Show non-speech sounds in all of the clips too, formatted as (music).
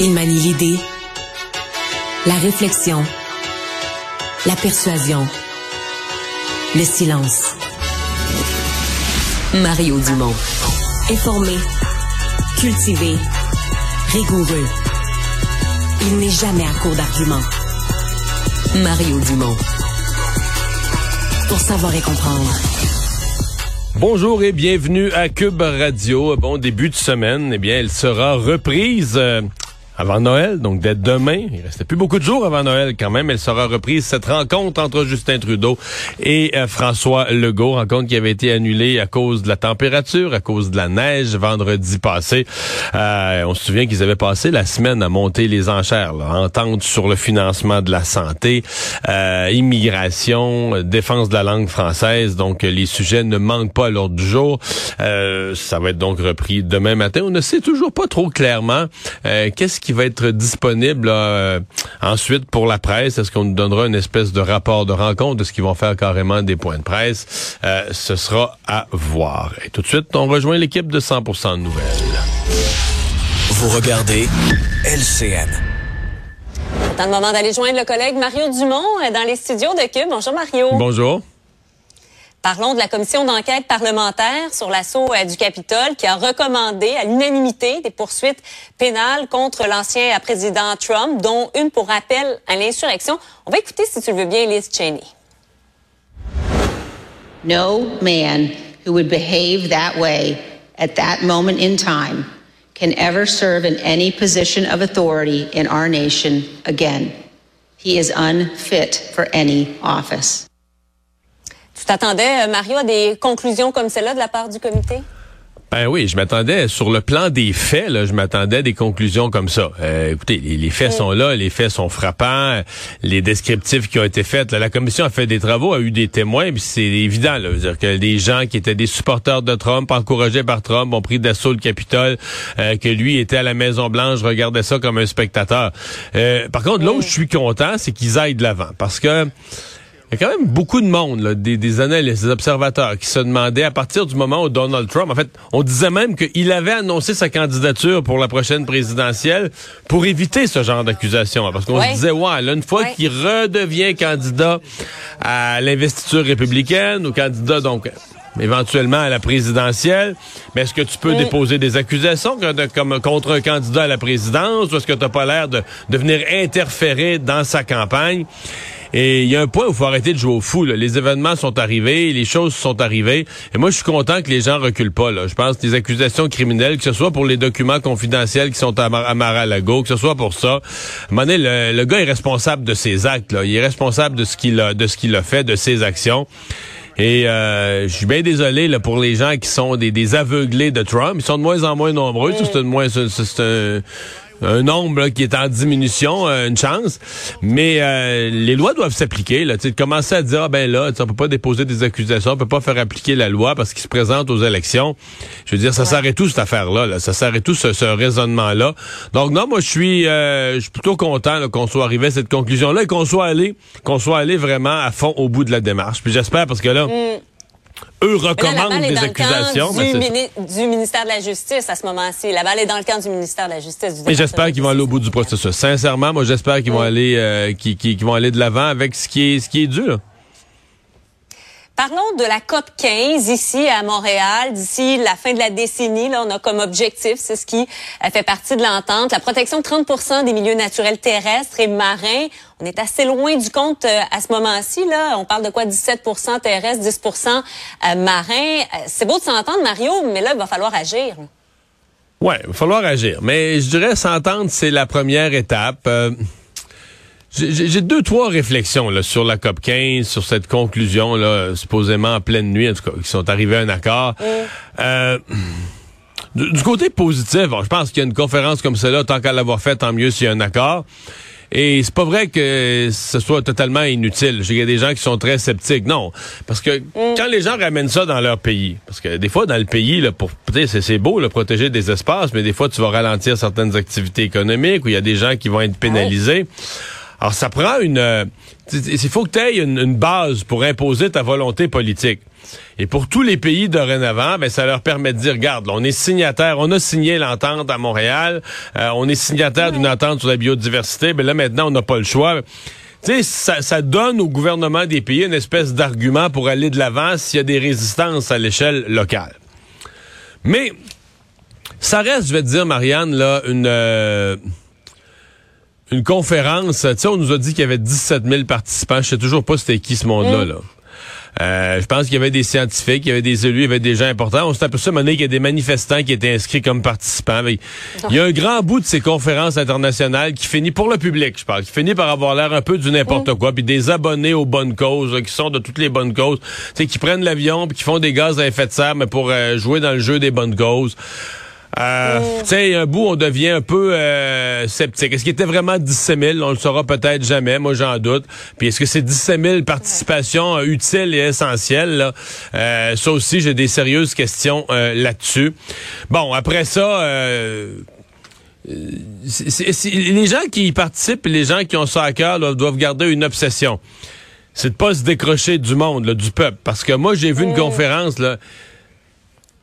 Il manie l'idée, la réflexion, la persuasion, le silence. Mario Dumont. Informé, cultivé, rigoureux. Il n'est jamais à court d'arguments. Mario Dumont. Pour savoir et comprendre. Bonjour et bienvenue à Cube Radio. Bon début de semaine. Eh bien, elle sera reprise. euh, avant Noël, donc dès demain, il restait plus beaucoup de jours avant Noël quand même, elle sera reprise cette rencontre entre Justin Trudeau et euh, François Legault, rencontre qui avait été annulée à cause de la température, à cause de la neige vendredi passé. Euh, on se souvient qu'ils avaient passé la semaine à monter les enchères, là, entente sur le financement de la santé, euh, immigration, euh, défense de la langue française, donc euh, les sujets ne manquent pas à l'ordre du jour. Ça va être donc repris demain matin. On ne sait toujours pas trop clairement qu'est-ce qui va être disponible là, euh, ensuite pour la presse? Est-ce qu'on nous donnera une espèce de rapport de rencontre? Est-ce qu'ils vont faire carrément des points de presse? Euh, ce sera à voir. Et tout de suite, on rejoint l'équipe de 100% de nouvelles. Vous regardez LCN. C'est le moment d'aller joindre le collègue Mario Dumont euh, dans les studios de Cube. Bonjour Mario. Bonjour. Parlons de la commission d'enquête parlementaire sur l'assaut euh, du Capitole qui a recommandé à l'unanimité des poursuites pénales contre l'ancien président Trump, dont une pour appel à l'insurrection. On va écouter, si tu le veux bien, Liz Cheney. No man who would behave that way at that moment in time can ever serve in any position of authority in our nation again. He is unfit for any office. Tu t'attendais, euh, Mario, à des conclusions comme celle-là de la part du comité? Ben oui, je m'attendais sur le plan des faits, là, je m'attendais à des conclusions comme ça. Euh, écoutez, les, les faits sont là, les faits sont frappants, les descriptifs qui ont été faits. là, la commission a fait des travaux, a eu des témoins, puis c'est évident, là, dire que des gens qui étaient des supporters de Trump, encouragés par Trump, ont pris d'assaut le Capitole, euh, que lui était à la Maison Blanche, regardait ça comme un spectateur. Euh, par contre, là où je suis content, c'est qu'ils aillent de l'avant, parce que il y a quand même beaucoup de monde, là, des, des analystes, des observateurs, qui se demandaient à partir du moment où Donald Trump, en fait, on disait même qu'il avait annoncé sa candidature pour la prochaine présidentielle pour éviter ce genre d'accusation. Parce qu'on Ouais. se disait, ouais, là, une fois Ouais. qu'il redevient candidat à l'investiture républicaine ou candidat, donc, éventuellement à la présidentielle, mais est-ce que tu peux déposer des accusations de- comme contre un candidat à la présidence ou est-ce que tu n'as pas l'air de, de venir interférer dans sa campagne? Et il y a un point où il faut arrêter de jouer au fou. là. Les événements sont arrivés, les choses sont arrivées. Et moi, je suis content que les gens reculent pas. Je pense que les accusations criminelles, que ce soit pour les documents confidentiels qui sont à, Mar- à Mar-a-Lago, que ce soit pour ça. À le, gars est responsable de ses actes. Là. Il est responsable de ce qu'il a, de ce qu'il a fait, de ses actions. Et euh, je suis bien désolé là, pour les gens qui sont des, des aveuglés de Trump. Ils sont de moins en moins nombreux. Ça, C'est moins, c'est un, un nombre là, qui est en diminution, euh, une chance. Mais euh, les lois doivent s'appliquer. Là, Tu sais, de commencer à dire ah ben là, on peut pas déposer des accusations, on peut pas faire appliquer la loi parce qu'ils se présentent aux élections. Je veux dire, ça s'arrête tout cette affaire-là. Là. Ça s'arrête tout ce, ce raisonnement-là. Donc non, moi je suis, euh, je suis plutôt content qu'on soit arrivé à cette conclusion-là et qu'on soit allé, qu'on soit allé vraiment à fond au bout de la démarche. Puis j'espère parce que là. Eux là, recommandent balle est des dans le accusations. du, mini- du ministère de la Justice à ce moment-ci. La balle est dans le camp du ministère de la Justice. du Et j'espère qu'ils vont aller au bout du processus. Sincèrement, moi, j'espère qu'ils vont aller, euh, qu'ils vont aller de l'avant avec ce qui est, ce qui est dû. Là. Parlons de la COP 15 ici à Montréal. D'ici la fin de la décennie, là, on a comme objectif, c'est ce qui euh, fait partie de l'entente, la protection de 30% des milieux naturels terrestres et marins. On est assez loin du compte euh, à ce moment-ci. Là, on parle de quoi? 17% terrestres, 10% euh, marins. C'est beau de s'entendre, Mario, mais là, il va falloir agir. Ouais, il va falloir agir. Mais je dirais s'entendre, c'est la première étape. J'ai- deux, trois réflexions là, sur la COP 15, sur cette conclusion, là, supposément en pleine nuit, en tout cas, qui sont arrivés à un accord. Euh, du, du côté positif, bon, je pense qu'il y a une conférence comme celle-là, tant qu'à l'avoir faite, tant mieux s'il y a un accord. Et c'est pas vrai que ce soit totalement inutile. Il y a des gens qui sont très sceptiques. Non, parce que quand les gens ramènent ça dans leur pays, parce que des fois dans le pays, là, pour c'est beau là, protéger des espaces, mais des fois tu vas ralentir certaines activités économiques où il y a des gens qui vont être pénalisés. Alors, ça prend une... euh, Il faut que tu aies une, une base pour imposer ta volonté politique. Et pour tous les pays dorénavant, ben, ça leur permet de dire, regarde, là, on est signataire, on a signé l'entente à Montréal, euh, on est signataire d'une entente sur la biodiversité, ben là, maintenant, on n'a pas le choix. Tu sais, ça, ça donne au gouvernement des pays une espèce d'argument pour aller de l'avant s'il y a des résistances à l'échelle locale. Mais ça reste, je vais te dire, Marianne, là, une... euh, une conférence, tu sais, on nous a dit qu'il y avait 17 000 participants. Je sais toujours pas c'était qui ce monde-là. Là. Euh, je pense qu'il y avait des scientifiques, il y avait des élus, il y avait des gens importants. On s'est aperçu à un moment donné qu'il y a des manifestants qui étaient inscrits comme participants. Mais il y a un grand bout de ces conférences internationales qui finit, pour le public, je parle, qui finit par avoir l'air un peu du n'importe quoi. Puis des abonnés aux bonnes causes, là, qui sont de toutes les bonnes causes, qui prennent l'avion puis qui font des gaz à effet de serre, mais pour euh, jouer dans le jeu des bonnes causes. Euh, Tu sais, un bout, on devient un peu euh, sceptique. Est-ce qu'il était vraiment 17 000? On le saura peut-être jamais, moi j'en doute. Puis est-ce que c'est 17 000 participations euh, utiles et essentielles? Là? Euh, ça aussi, j'ai des sérieuses questions euh, là-dessus. Bon, après ça... Euh, les gens qui y participent, et les gens qui ont ça à cœur, là, doivent garder une obsession. C'est de pas se décrocher du monde, là, du peuple. Parce que moi, j'ai vu une conférence, là.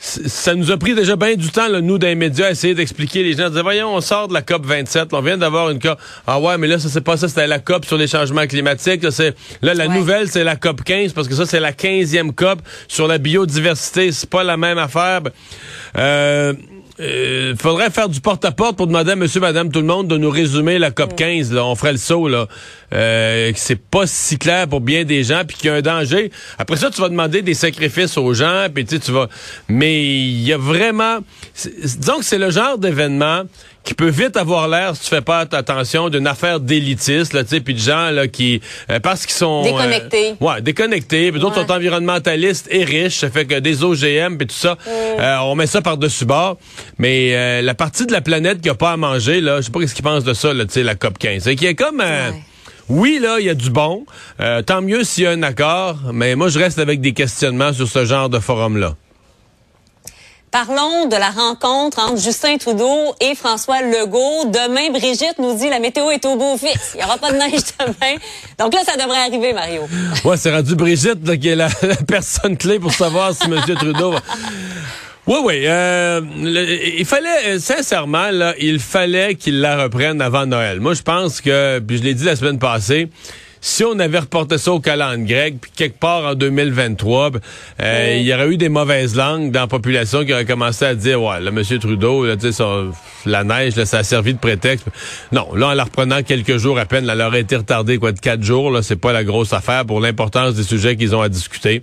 Ça nous a pris déjà bien du temps, là, nous, dans les médias, à essayer d'expliquer. Les gens disaient, voyons, on sort de la COP 27, on vient d'avoir une COP. Ah ouais, mais là, ça, c'est pas ça, c'était la COP sur les changements climatiques. Là, c'est, là la Ouais. nouvelle, c'est la COP 15, parce que ça, c'est la 15e COP sur la biodiversité. C'est pas la même affaire. Ben, Euh, euh, faudrait faire du porte-à-porte pour demander à monsieur, madame, tout le monde de nous résumer la COP 15. Là. On ferait le saut, là. Euh, que c'est pas si clair pour bien des gens, puis qu'il y a un danger. Après ça, tu vas demander des sacrifices aux gens, puis tu vas... Mais il y a vraiment... Disons que c'est le genre d'événement qui peut vite avoir l'air, si tu fais pas attention, d'une affaire d'élitiste, là, tu sais, puis de gens, là, qui... euh, parce qu'ils sont... euh, Déconnectés. ouais, déconnectés. Puis d'autres Ouais. sont environnementalistes et riches. Ça fait que des OGM puis tout ça, euh, on met ça par-dessus bord. Mais euh, la partie de la planète qui a pas à manger, là, je sais pas ce qu'ils pensent de ça, là, tu sais, la COP 15. C'est qui est comme... euh, Ouais. Oui, là, il y a du bon. Euh, tant mieux s'il y a un accord. Mais moi, je reste avec des questionnements sur ce genre de forum-là. Parlons de la rencontre entre Justin Trudeau et François Legault. Demain, Brigitte nous dit la météo est au beau fixe. Il n'y aura pas de neige (laughs) demain. Donc là, ça devrait arriver, Mario. Ouais, c'est rendu Brigitte là, qui est la, (laughs) la personne clé pour savoir si M. Trudeau va... Oui, oui. euh, il fallait, euh, sincèrement, là, il fallait qu'il la reprenne avant Noël. Moi, je pense que, puis je l'ai dit la semaine passée, si on avait reporté ça au calendrier grec, puis quelque part en 2023, euh, il y aurait eu des mauvaises langues dans la population qui auraient commencé à dire, ouais, là, M. Trudeau, là, ça- la neige, là, ça a servi de prétexte. Non, là, en la reprenant quelques jours à peine, là, elle aurait été retardée, quoi, de quatre jours, là, c'est pas la grosse affaire pour l'importance des sujets qu'ils ont à discuter.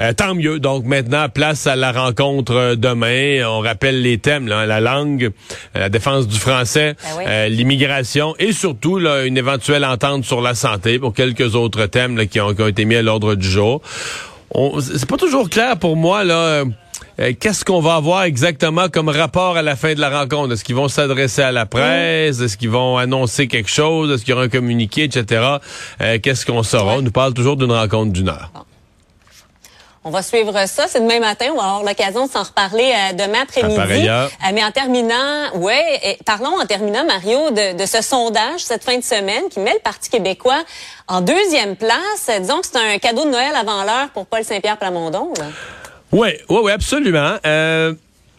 Euh, tant mieux. Donc, maintenant, place à la rencontre euh, demain. On rappelle les thèmes, là, la langue, la défense du français, Ben oui. euh, l'immigration et surtout, là, une éventuelle entente sur la santé pour quelques autres thèmes, là, qui ont, qui ont été mis à l'ordre du jour. C'est pas toujours clair pour moi, là. euh, Qu'est-ce qu'on va avoir exactement comme rapport à la fin de la rencontre? Est-ce qu'ils vont s'adresser à la presse? Est-ce qu'ils vont annoncer quelque chose? Est-ce qu'il y aura un communiqué, etc.? Euh, Qu'est-ce qu'on saura? On nous parle toujours d'une rencontre d'une heure. On va suivre ça. C'est demain matin. On va avoir l'occasion de s'en reparler euh, demain après-midi. Euh, mais en terminant, ouais, et parlons en terminant, Mario, de, de ce sondage cette fin de semaine qui met le Parti québécois en deuxième place. Disons que c'est un cadeau de Noël avant l'heure pour Paul Saint-Pierre Plamondon. là. Oui, oui, oui, absolument. Euh,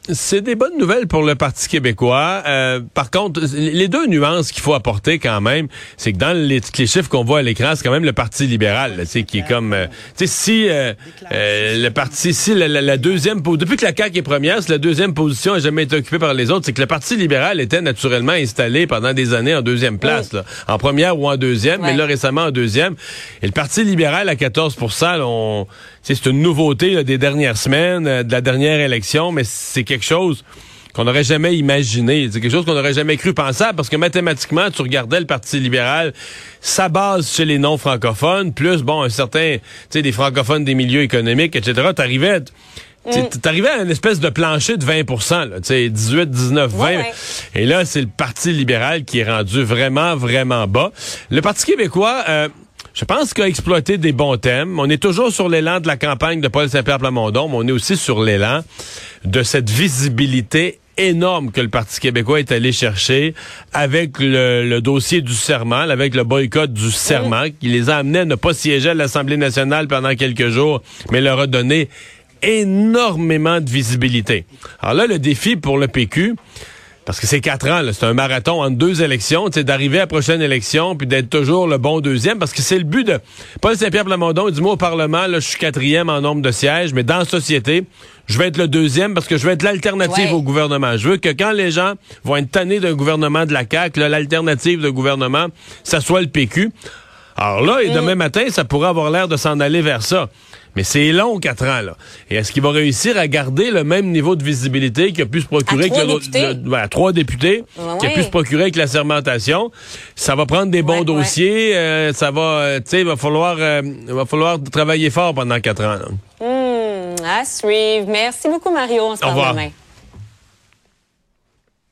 c'est des bonnes nouvelles pour le Parti québécois. Euh, par contre, les deux nuances qu'il faut apporter quand même, c'est que dans les, les chiffres qu'on voit à l'écran, c'est quand même le Parti libéral, là, tu sais, qui est comme, euh, tu sais, si euh, euh, le parti, si la, la- la deuxième, depuis que la CAQ est première, si la deuxième position n'a jamais été occupée par les autres, c'est que le Parti libéral était naturellement installé pendant des années en deuxième place, là, en première ou en deuxième, mais là récemment en deuxième. Et le Parti libéral à 14 là, on, c'est une nouveauté là, des dernières semaines, de la dernière élection, mais c'est quelque chose qu'on n'aurait jamais imaginé. C'est quelque chose qu'on n'aurait jamais cru pensable parce que mathématiquement, tu regardais le Parti libéral, sa base chez les non-francophones, plus, bon, un certain, tu sais, des francophones des milieux économiques, etc., t'arrivais... Tu T'arrivais à une espèce de plancher de 20 là, tu sais, 18, 19, 20. Ouais, ouais. Et là, c'est le Parti libéral qui est rendu vraiment, vraiment bas. Le Parti québécois, euh, je pense qu'il a exploité des bons thèmes. On est toujours sur l'élan de la campagne de Paul Saint-Pierre Plamondon, mais on est aussi sur l'élan de cette visibilité énorme que le Parti québécois est allé chercher avec le, dossier du serment, avec le boycott du serment, qui les a amenés à ne pas siéger à l'Assemblée nationale pendant quelques jours, mais leur a donné énormément de visibilité. Alors là, le défi pour le PQ, parce que c'est quatre ans, c'est un marathon entre deux élections, c'est d'arriver à la prochaine élection puis d'être toujours le bon deuxième, parce que c'est le but de Paul Saint-Pierre Plamondon. Dit moi au Parlement, là, je suis quatrième en nombre de sièges, mais dans la société, je vais être le deuxième parce que je vais être l'alternative au gouvernement. Je veux que quand les gens vont être tannés d'un gouvernement de la CAQ, l'alternative de gouvernement, ça soit le PQ. Alors là, et demain mm. matin, ça pourrait avoir l'air de s'en aller vers ça. Mais c'est long, quatre ans, là. Et est-ce qu'il va réussir à garder le même niveau de visibilité qu'il a pu se procurer avec le, trois députés, qu'il a pu se procurer avec la sermentation? Ça va prendre des bons dossiers, euh, ça va, euh, tu sais, il va falloir, euh, va falloir travailler fort pendant quatre ans. Mmh, à suivre. Merci beaucoup, Mario. On se revoit demain.